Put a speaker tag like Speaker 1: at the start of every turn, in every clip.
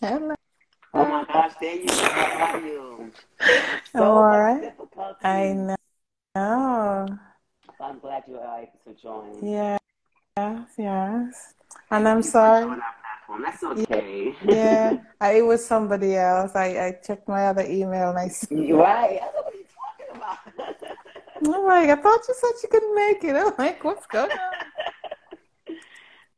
Speaker 1: Hello.
Speaker 2: Oh my gosh, there you go. How are you?
Speaker 1: So All right. I know.
Speaker 2: I'm glad you are able to join. Yeah.
Speaker 1: Yes, yes. And I'm sorry.
Speaker 2: That's okay.
Speaker 1: yeah, I, it was somebody else. I, I checked my other email and I
Speaker 2: said, Right. I know what you're talking about.
Speaker 1: I'm like, I thought you said you couldn't make it. I'm like, what's going on?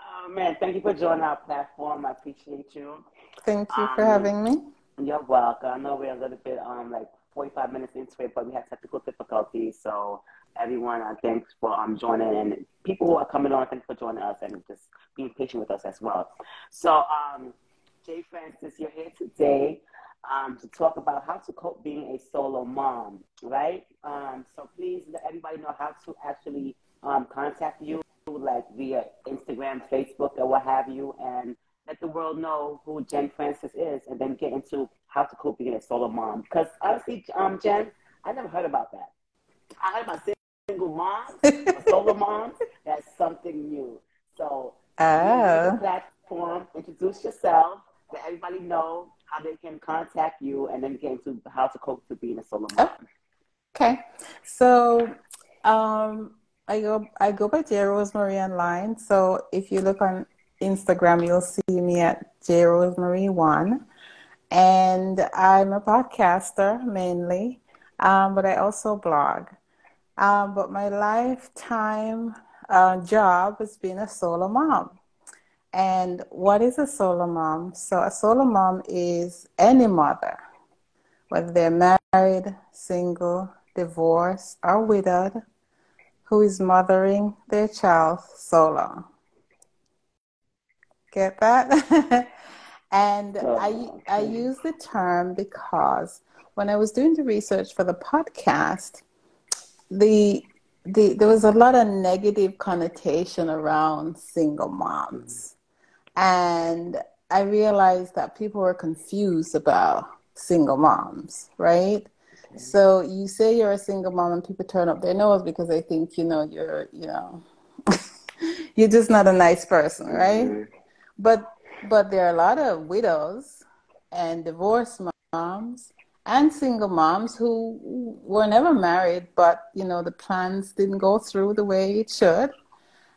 Speaker 2: oh, man, thank you for joining our platform. I appreciate you.
Speaker 1: Thank you um, for having me.
Speaker 2: You're welcome. I know we're a little bit um like 45 minutes into it, but we had technical difficulties. So everyone, uh, thanks for um joining and people who are coming on, thanks for joining us and just being patient with us as well. So um, Jay Francis, you're here today um, to talk about how to cope being a solo mom, right? Um, so please let everybody know how to actually um, contact you, like via Instagram, Facebook, or what have you, and let the world know who Jenn Francis is, and then get into how to cope being a solo mom. Because honestly, um, Jen, I never heard about that. I heard about single moms, solo moms. That's something new. So,
Speaker 1: oh.
Speaker 2: platform, introduce yourself, let everybody know how they can contact you, and then get into how to cope to being a solo mom.
Speaker 1: Okay, so um, I go I go by J Rosemary online. So if you look on Instagram, you'll see me at J Rosemary One, and I'm a podcaster mainly, um, but I also blog. Um, but my lifetime uh, job has been a solo mom. And what is a solo mom? So, a solo mom is any mother, whether they're married, single, divorced, or widowed, who is mothering their child solo. Get that? and I, I use the term because when I was doing the research for the podcast, the, the there was a lot of negative connotation around single moms. And I realized that people were confused about single moms, right? So you say you're a single mom and people turn up their nose because they think, you know, you're, you know, you're just not a nice person, right? Mm-hmm. But but there are a lot of widows and divorced moms and single moms who were never married, but you know the plans didn't go through the way it should,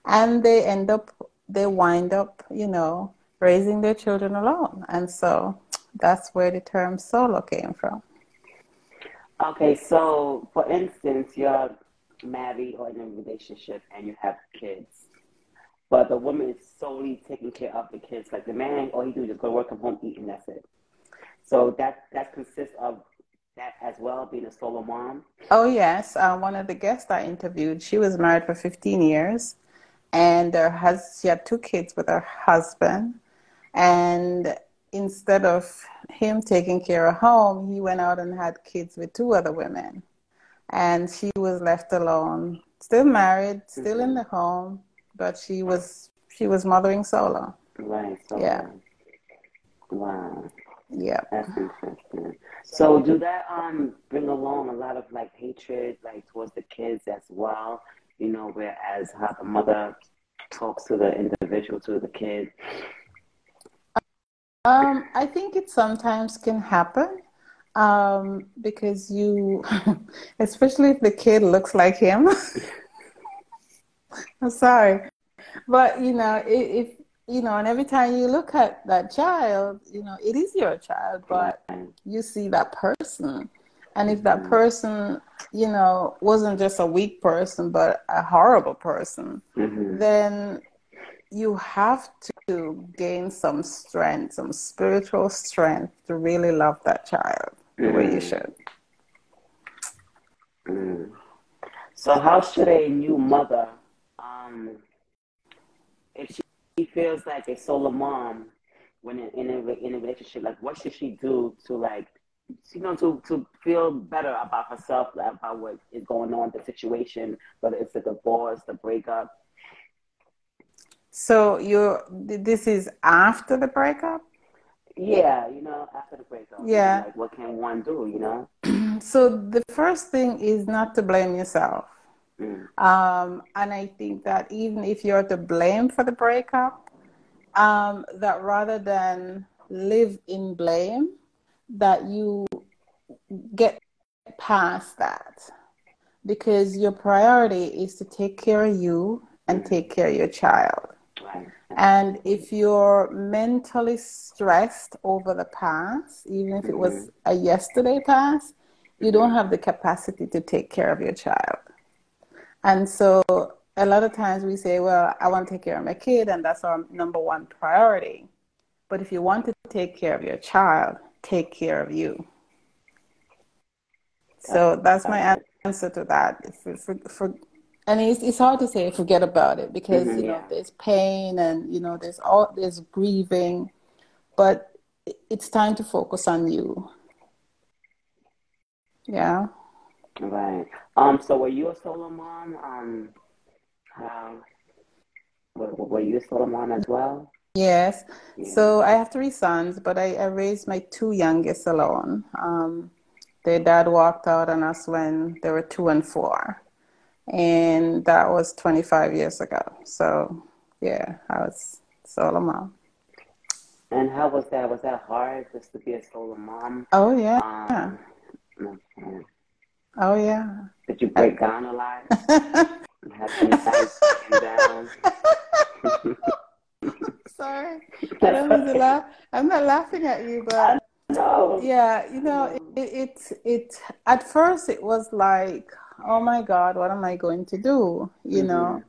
Speaker 1: and they end up they wind up, you know, raising their children alone. And so that's where the term solo came from.
Speaker 2: Okay, so for instance, you're married or in a relationship and you have kids, but the woman is solely taking care of the kids. Like the man, all he do is just go work, come home, eat, and that's it. So that that consists of that as well, being a solo mom.
Speaker 1: Oh yes, uh, one of the guests I interviewed, she was married for 15 years, and her has she had two kids with her husband and instead of him taking care of home he went out and had kids with two other women and she was left alone still married still in the home but she was she was mothering solo
Speaker 2: right so
Speaker 1: yeah.
Speaker 2: Wow.
Speaker 1: Yeah.
Speaker 2: That's interesting. So do that um bring along a lot of like hatred like towards the kids as well you know, whereas how the mother talks to the individual, to the kid?
Speaker 1: Um, I think it sometimes can happen um, because you, especially if the kid looks like him. I'm sorry, but you know, if, if you know, and every time you look at that child, you know, it is your child, but you see that person and if that mm-hmm. person, you know, wasn't just a weak person, but a horrible person, mm-hmm. then you have to gain some strength, some spiritual strength to really love that child the way you mm-hmm. should.
Speaker 2: Mm. So, how should a new mother, um, if she feels like a solo mom, when in, in a in a relationship, like what should she do to like you know, to, to feel better about herself, about what is going on, the situation, whether it's a divorce, the breakup.
Speaker 1: So you're, this is after the breakup?
Speaker 2: Yeah, you know, after the breakup.
Speaker 1: Yeah.
Speaker 2: Like, what can one do, you know?
Speaker 1: so the first thing is not to blame yourself. Mm. Um, and I think that even if you're to blame for the breakup, um, that rather than live in blame, that you get past that because your priority is to take care of you and take care of your child. And if you're mentally stressed over the past, even if it was mm-hmm. a yesterday past, you don't have the capacity to take care of your child. And so a lot of times we say, well, I want to take care of my kid, and that's our number one priority. But if you want to take care of your child, take care of you. So that's my answer to that. For, for, for, and it's, it's hard to say forget about it because mm-hmm, you know yeah. there's pain and you know there's all there's grieving, but it's time to focus on you. Yeah.
Speaker 2: Right. Um. So, were you a solo mom? Um. How? Were, were you a solo mom as well?
Speaker 1: Yes. Yeah. So I have three sons, but I, I raised my two youngest alone. Um, their dad walked out on us when they were two and four, and that was 25 years ago. So, yeah, I was solo mom.
Speaker 2: And how was that? Was that hard just to be a solo mom?
Speaker 1: Oh yeah. Um, Oh yeah.
Speaker 2: Did you break down a lot? have
Speaker 1: down. Sorry, I don't mean to laugh. I'm not laughing at you, but
Speaker 2: no.
Speaker 1: yeah, you know, it, it, it, At first, it was like, oh my God, what am I going to do? You mm-hmm. know,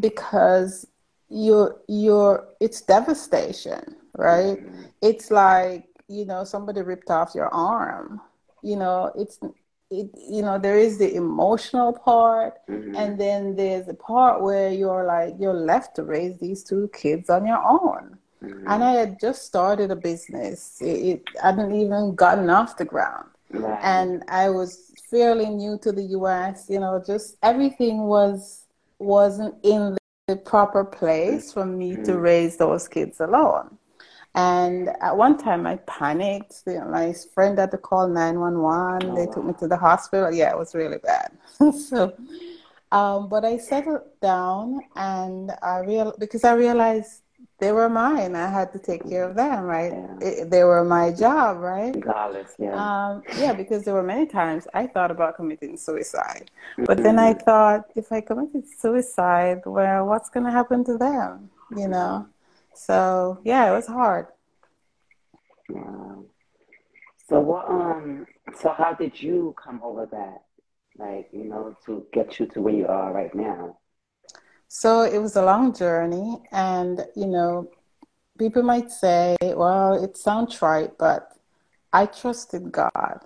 Speaker 1: because you're you're it's devastation, right? Mm-hmm. It's like you know somebody ripped off your arm. You know, it's it, you know there is the emotional part mm-hmm. and then there's the part where you're like you're left to raise these two kids on your own mm-hmm. and i had just started a business it, it i hadn't even gotten off the ground right. and i was fairly new to the us you know just everything was wasn't in the proper place for me mm-hmm. to raise those kids alone and at one time, I panicked. My friend had to call 911. Oh, they took me to the hospital. Yeah, it was really bad. so, um, but I settled down and I real because I realized they were mine. I had to take care of them, right? Yeah. It, they were my job, right?
Speaker 2: Regardless, yeah.
Speaker 1: Um, yeah, because there were many times I thought about committing suicide, but then I mm-hmm. thought, if I committed suicide, well, what's going to happen to them? You know. So yeah, it was hard.
Speaker 2: Wow. So what um so how did you come over that? Like, you know, to get you to where you are right now?
Speaker 1: So it was a long journey and you know, people might say, well, it sounds trite, but I trusted God.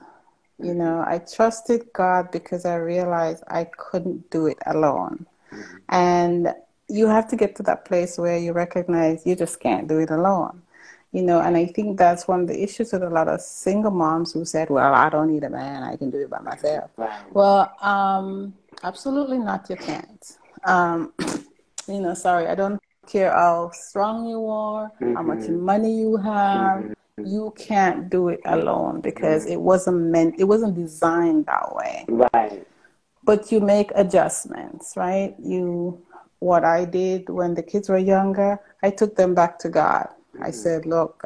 Speaker 1: You mm-hmm. know, I trusted God because I realized I couldn't do it alone. Mm-hmm. And you have to get to that place where you recognize you just can't do it alone you know and i think that's one of the issues with a lot of single moms who said well i don't need a man i can do it by myself well um, absolutely not you can't um, you know sorry i don't care how strong you are mm-hmm. how much mm-hmm. money you have mm-hmm. you can't do it alone because mm-hmm. it wasn't meant it wasn't designed that way
Speaker 2: right
Speaker 1: but you make adjustments right you what I did when the kids were younger, I took them back to God. Mm-hmm. I said, look,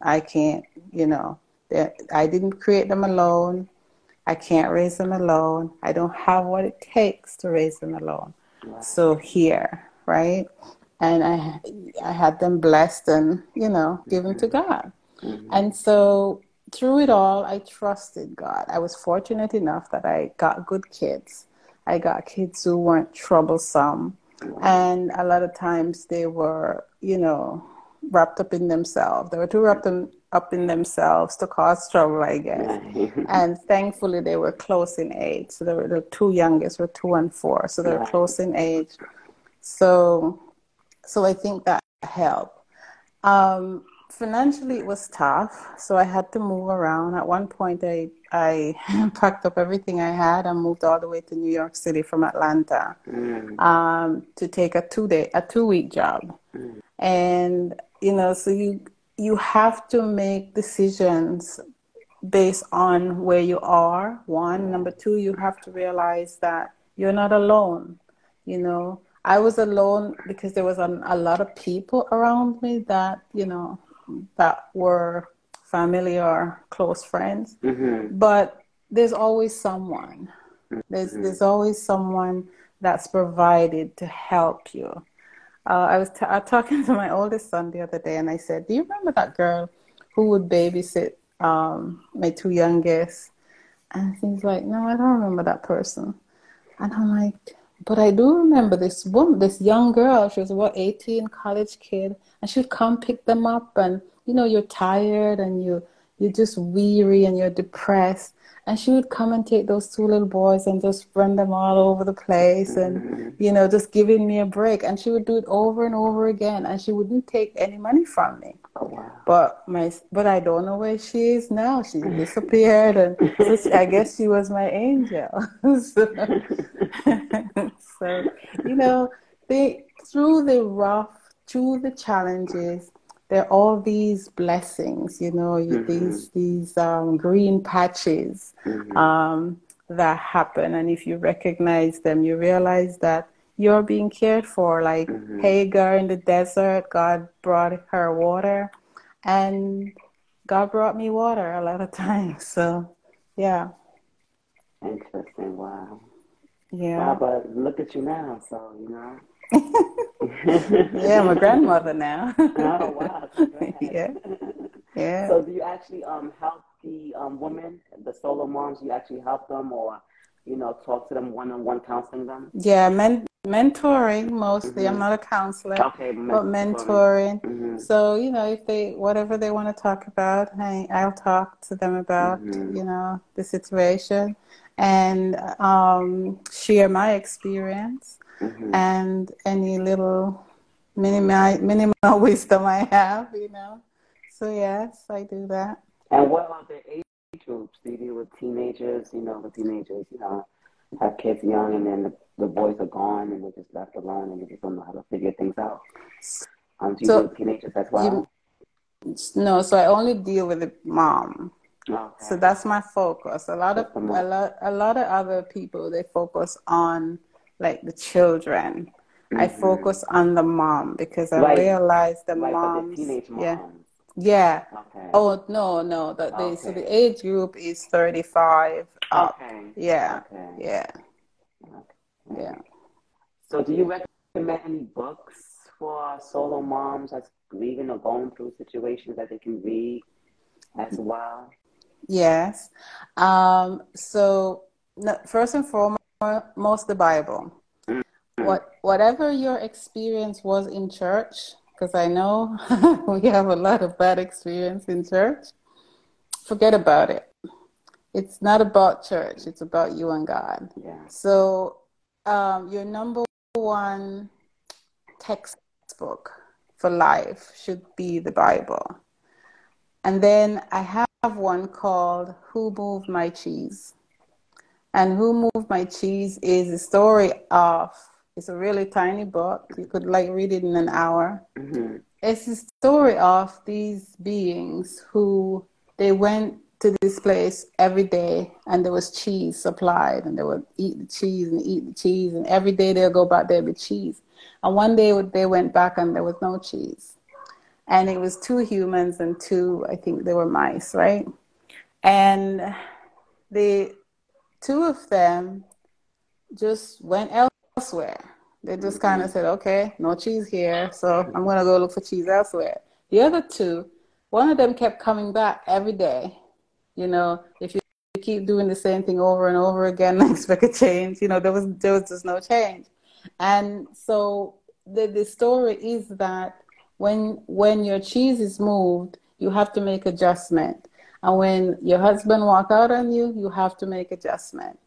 Speaker 1: I can't, you know, I didn't create them alone. I can't raise them alone. I don't have what it takes to raise them alone. So here, right? And I, I had them blessed and, you know, given to mm-hmm. God. Mm-hmm. And so through it all, I trusted God. I was fortunate enough that I got good kids. I got kids who weren't troublesome and a lot of times they were, you know, wrapped up in themselves. They were too wrapped in, up in themselves to cause trouble, I guess. and thankfully, they were close in age. So they were the two youngest were two and four, so they were close in age. So, so I think that helped. Um, financially it was tough so i had to move around at one point i i packed up everything i had and moved all the way to new york city from atlanta mm. um, to take a two day a two week job mm. and you know so you you have to make decisions based on where you are one number two you have to realize that you're not alone you know I was alone because there was a, a lot of people around me that, you know, that were family or close friends,
Speaker 2: Mm-hmm.
Speaker 1: but there's always someone. There's
Speaker 2: Mhm.
Speaker 1: there's always someone that's provided to help you. Uh, I was t- I was talking to my oldest son the other day, and I said, "Do you remember that girl who would babysit um, my two youngest?" And he's like, "No, I don't remember that person." And I'm like, "But I do remember this woman, this young girl. She was what, 18, college kid, and she'd come pick them up, and you know, you're tired and you you're just weary and you're depressed." And she would come and take those two little boys and just run them all over the place and, you know, just giving me a break. And she would do it over and over again. And she wouldn't take any money from me.
Speaker 2: Oh wow.
Speaker 1: But my, but I don't know where she is now. She disappeared, and so she, I guess she was my angel. so, so, you know, they through the rough, through the challenges, there are all these blessings. You know, you,
Speaker 2: Mhm.
Speaker 1: these these um, green patches
Speaker 2: Mhm.
Speaker 1: um, that happen, and if you recognize them, you realize that you're being cared for. Like
Speaker 2: Mhm.
Speaker 1: Hagar in the desert, God brought her water, and God brought me water a lot of times. So, yeah,
Speaker 2: Interesting. Wow. Wow,
Speaker 1: yeah,
Speaker 2: but look at you now. So you know.
Speaker 1: yeah. I'm a grandmother now.
Speaker 2: Oh wow.
Speaker 1: Yeah, yeah.
Speaker 2: So do you actually um help the um women, the solo moms? You actually help them, or you know, talk to them one on one, counseling them?
Speaker 1: Yeah, men- mentoring mostly. I'm
Speaker 2: Mhm.
Speaker 1: not a counselor,
Speaker 2: Okay,
Speaker 1: but mentoring.
Speaker 2: hmm
Speaker 1: So, you know, if they, whatever they want to talk about, hey, I'll talk to them about,
Speaker 2: Mhm.
Speaker 1: you know, the situation and um, share my experience
Speaker 2: hmm
Speaker 1: and any little minimal, minimal wisdom I have, you know. So, yes, I do that.
Speaker 2: And what about the age groups? Do you deal with teenagers? You know, the teenagers, you know, have kids young, and then the, the boys are gone, and they're just left alone, and they just don't know how to figure things out. Um, do you
Speaker 1: So,
Speaker 2: deal with teenagers as well?
Speaker 1: No, so I only deal with the mom.
Speaker 2: okay.
Speaker 1: So that's my focus. A lot of a lot a lot of other people they focus on like the children. I
Speaker 2: Mhm.
Speaker 1: focus on the mom because I
Speaker 2: Like-
Speaker 1: realize the
Speaker 2: like for the
Speaker 1: moms
Speaker 2: teenage moms.
Speaker 1: yeah. Yeah.
Speaker 2: Okay.
Speaker 1: Oh no, no. The, the so the age group is thirty five up.
Speaker 2: Okay.
Speaker 1: Yeah.
Speaker 2: Okay.
Speaker 1: Yeah.
Speaker 2: Okay.
Speaker 1: Yeah.
Speaker 2: So, do you recommend any books for solo moms that's leaving or going through situations that they can read as well?
Speaker 1: Yes. Um, so first and foremost, the Bible. What whatever your experience was in church, because I know we have a lot of bad experience in church. Forget about it. It's not about church. It's about you and God.
Speaker 2: Yeah.
Speaker 1: So um, your number one textbook for life should be the Bible. And then I have one called Who Moved My Cheese? And Who Moved My Cheese is a story of, it's a really tiny book. You could like read it in an hour.
Speaker 2: hmm
Speaker 1: It's a story of these beings who they went to this place every day and there was cheese supplied and they would eat the cheese and eat the cheese and every day they'll go back there with cheese. And one day they went back and there was no cheese. And it was two humans and two, I think they were mice, right? And the two of them just went elsewhere. They just mm-hmm. kind of said, okay, no cheese here, so I'm going to go look for cheese elsewhere. The other two, one of them kept coming back every day. You know, if you keep doing the same thing over and over again and expect a change, you know, there was there was just no change. And so the the story is that when when your cheese is moved, you have to make adjustment. And when your husband walk out on you, you have to make adjustment.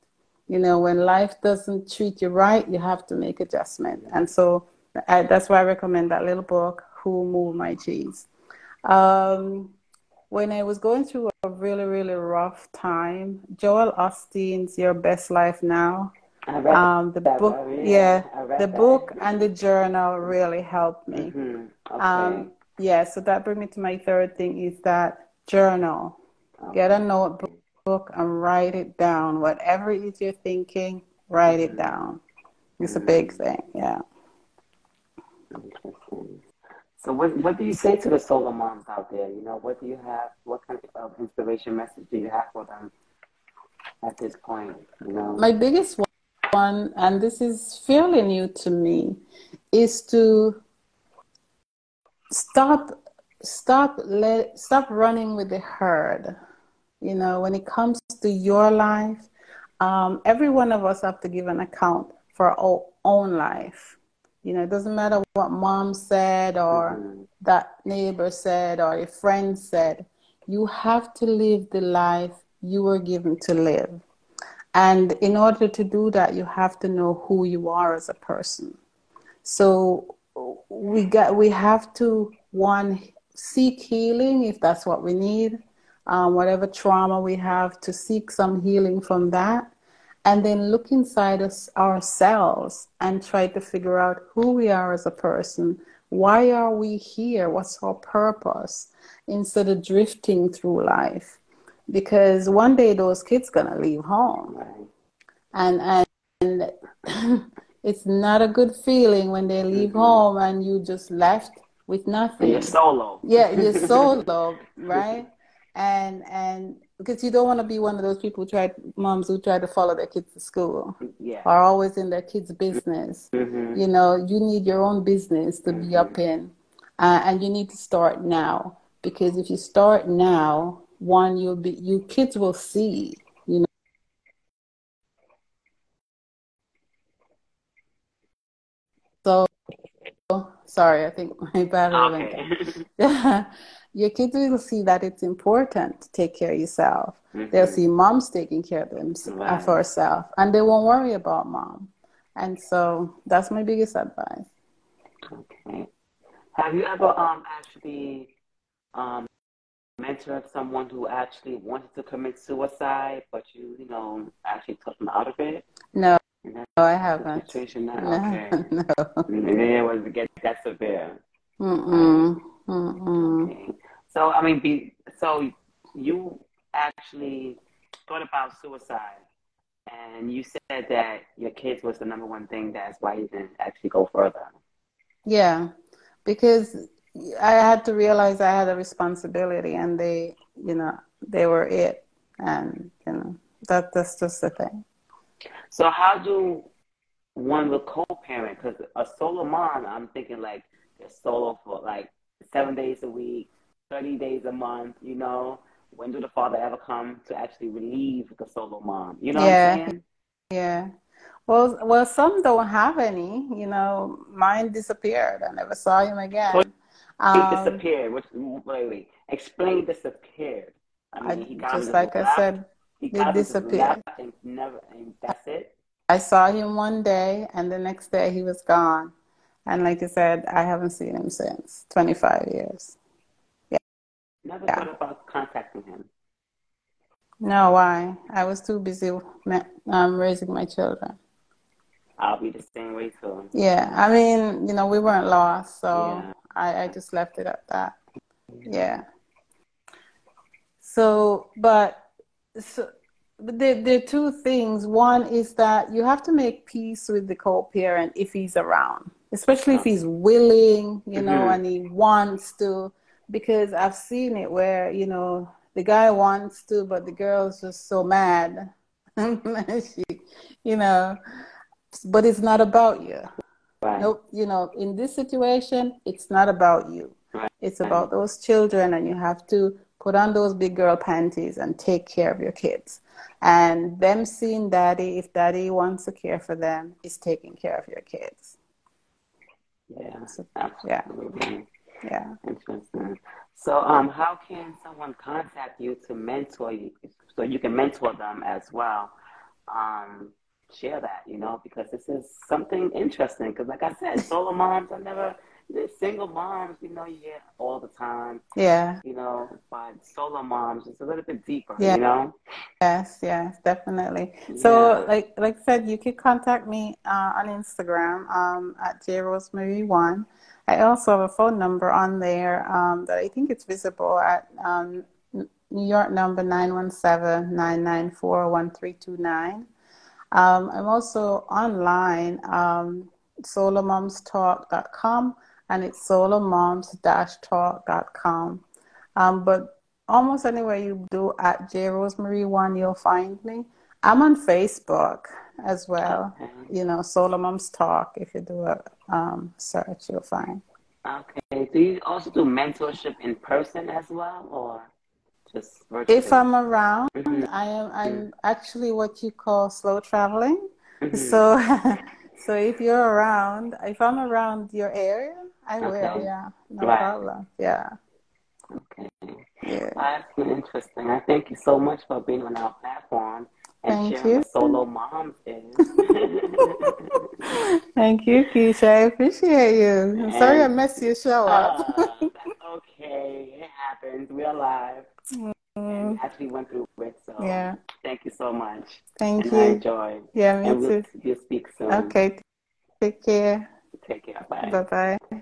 Speaker 1: You know, when life doesn't treat you right, you have to make adjustment. And so I, that's why I recommend that little book, Who Moved My Cheese. Um, when I was going through a really, really rough time, Joel Osteen's Your Best Life Now,
Speaker 2: I read
Speaker 1: um, the book, yeah, the book and the journal really helped me.
Speaker 2: Mhm. Okay.
Speaker 1: Um, yeah, so that brings me to my third thing is that journal. Get a notebook and write it down. Whatever it is you're thinking, write it down. It's a big thing, yeah.
Speaker 2: Interesting. So what what do you say to the solo moms out there? You know, what do you have? What kind of inspiration message do you have for them at this point? You know,
Speaker 1: my biggest one, and this is fairly new to me, is to stop stop let stop running with the herd. You know, when it comes to your life, um, every one of us have to give an account for our own life. You know, it doesn't matter what mom said or mm-hmm. that neighbor said or a friend said. You have to live the life you were given to live. And in order to do that, you have to know who you are as a person. So we got we have to one seek healing if that's what we need. Um, whatever trauma we have to seek some healing from that. And then look inside us ourselves and try to figure out who we are as a person. Why are we here? What's our purpose? Instead of drifting through life. Because one day those kids gonna leave home. And and and it's not a good feeling when they leave mm-hmm. home and you just left with nothing.
Speaker 2: You're solo.
Speaker 1: Yeah you're solo right? And and because you don't want to be one of those people who try moms who try to follow their kids to school.
Speaker 2: Yeah.
Speaker 1: are always in their kids business. Mm-hmm. you know you need your own business to mm-hmm. be up in. Uh, and you need to start now. Because if you start now one you'll be you kids will see you know. So sorry i think my battery okay. your kids will see that it's important to take care of yourself. Mm-hmm. They'll see mom's taking care of them right. for herself, and they won't worry about mom. And so that's my biggest advice.
Speaker 2: Okay. Have you ever um actually um mentored someone who actually wanted to commit suicide, but you you know actually took them out of it?
Speaker 1: No. No, I haven't.
Speaker 2: Situation now.
Speaker 1: No,
Speaker 2: okay.
Speaker 1: no.
Speaker 2: It was get that severe.
Speaker 1: Mm-mm. Um, mm-mm.
Speaker 2: Okay. So I mean, be, so you actually thought about suicide, and you said that your kids was the number one thing. That's why you didn't actually go further.
Speaker 1: Yeah, because I had to realize I had a responsibility, and they, you know, they were it, and you know that that's just the thing.
Speaker 2: So how do one will co-parent? Because a solo mom, I'm thinking like they're solo for like seven days a week, 30 days a month, you know? When do the father ever come to actually relieve the solo mom? You know yeah. what I'm saying?
Speaker 1: Yeah. Well, well, some don't have any. You know, mine disappeared. I never saw him again. So
Speaker 2: um, disappeared. Which, wait, wait. Explain disappeared.
Speaker 1: I mean, he got just like I said, he, he disappeared.
Speaker 2: And never, and that's it.
Speaker 1: I saw him one day, and the next day he was gone. And like I said, I haven't seen him since 25 years.
Speaker 2: Yeah. Never yeah. thought about contacting him.
Speaker 1: No, why? I was too busy um, raising my children.
Speaker 2: I'll be the same way too.
Speaker 1: Yeah, I mean, you know, we weren't lost, so yeah. I, I just left it at that. Yeah. So, but so there, there are two things. One is that you have to make peace with the co-parent if he's around especially if he's willing, you know, mm-hmm. and he wants to. Because I've seen it where you know the guy wants to, but the girl's just so mad. she, you know, but it's not about you. Right. Nope. You know, in this situation, it's not about you. Right. It's about those children, and you have to put on those big girl panties and take care of your kids. And them seeing daddy, if daddy wants to care for them, is taking care of your kids.
Speaker 2: Yeah,
Speaker 1: absolutely. Yeah. yeah.
Speaker 2: Interesting. So, um, how can someone contact you to mentor you, so you can mentor them as well? Um, share that, you know, because this is something interesting. Because, like I said, solo moms are never the single moms, you know, you hear all the time.
Speaker 1: Yeah.
Speaker 2: You know, but solo moms, it's a little bit deeper, yeah. you know?
Speaker 1: Yes, yes, definitely. Yeah. So, like like I said, you can contact me uh, on Instagram um, at jrosemary1. I also have a phone number on there um, that I think it's visible at um, New York number 917-994-1329. Um, I'm also online, um, solomomstalk.com and it's solomoms-talk.com. Um, but almost anywhere you do at J Rosemary One, you'll find me. I'm on Facebook as well. Okay. You know, Solo Moms Talk. If you do a um, search, you'll find.
Speaker 2: Okay. Do you also do mentorship in person as well, or just virtually?
Speaker 1: If I'm around, mm-hmm. I am. I'm actually what you call slow traveling. Mm-hmm. So, so if you're around, if I'm around your area, I okay. will. Yeah, no right. problem. Yeah.
Speaker 2: Okay. Yeah. That's been interesting. I thank you so much for being on our platform and thank sharing you. solo mom is.
Speaker 1: thank you, Keisha. I appreciate you. I'm sorry I messed your show up.
Speaker 2: uh, that's okay. It happens. We're alive. Mm. We actually went through it. So yeah. thank you so much.
Speaker 1: Thank
Speaker 2: and
Speaker 1: you. I
Speaker 2: enjoyed.
Speaker 1: Yeah, me
Speaker 2: and
Speaker 1: too.
Speaker 2: We'll, we'll speak soon.
Speaker 1: Okay. Take care.
Speaker 2: Take care. Bye.
Speaker 1: Bye bye.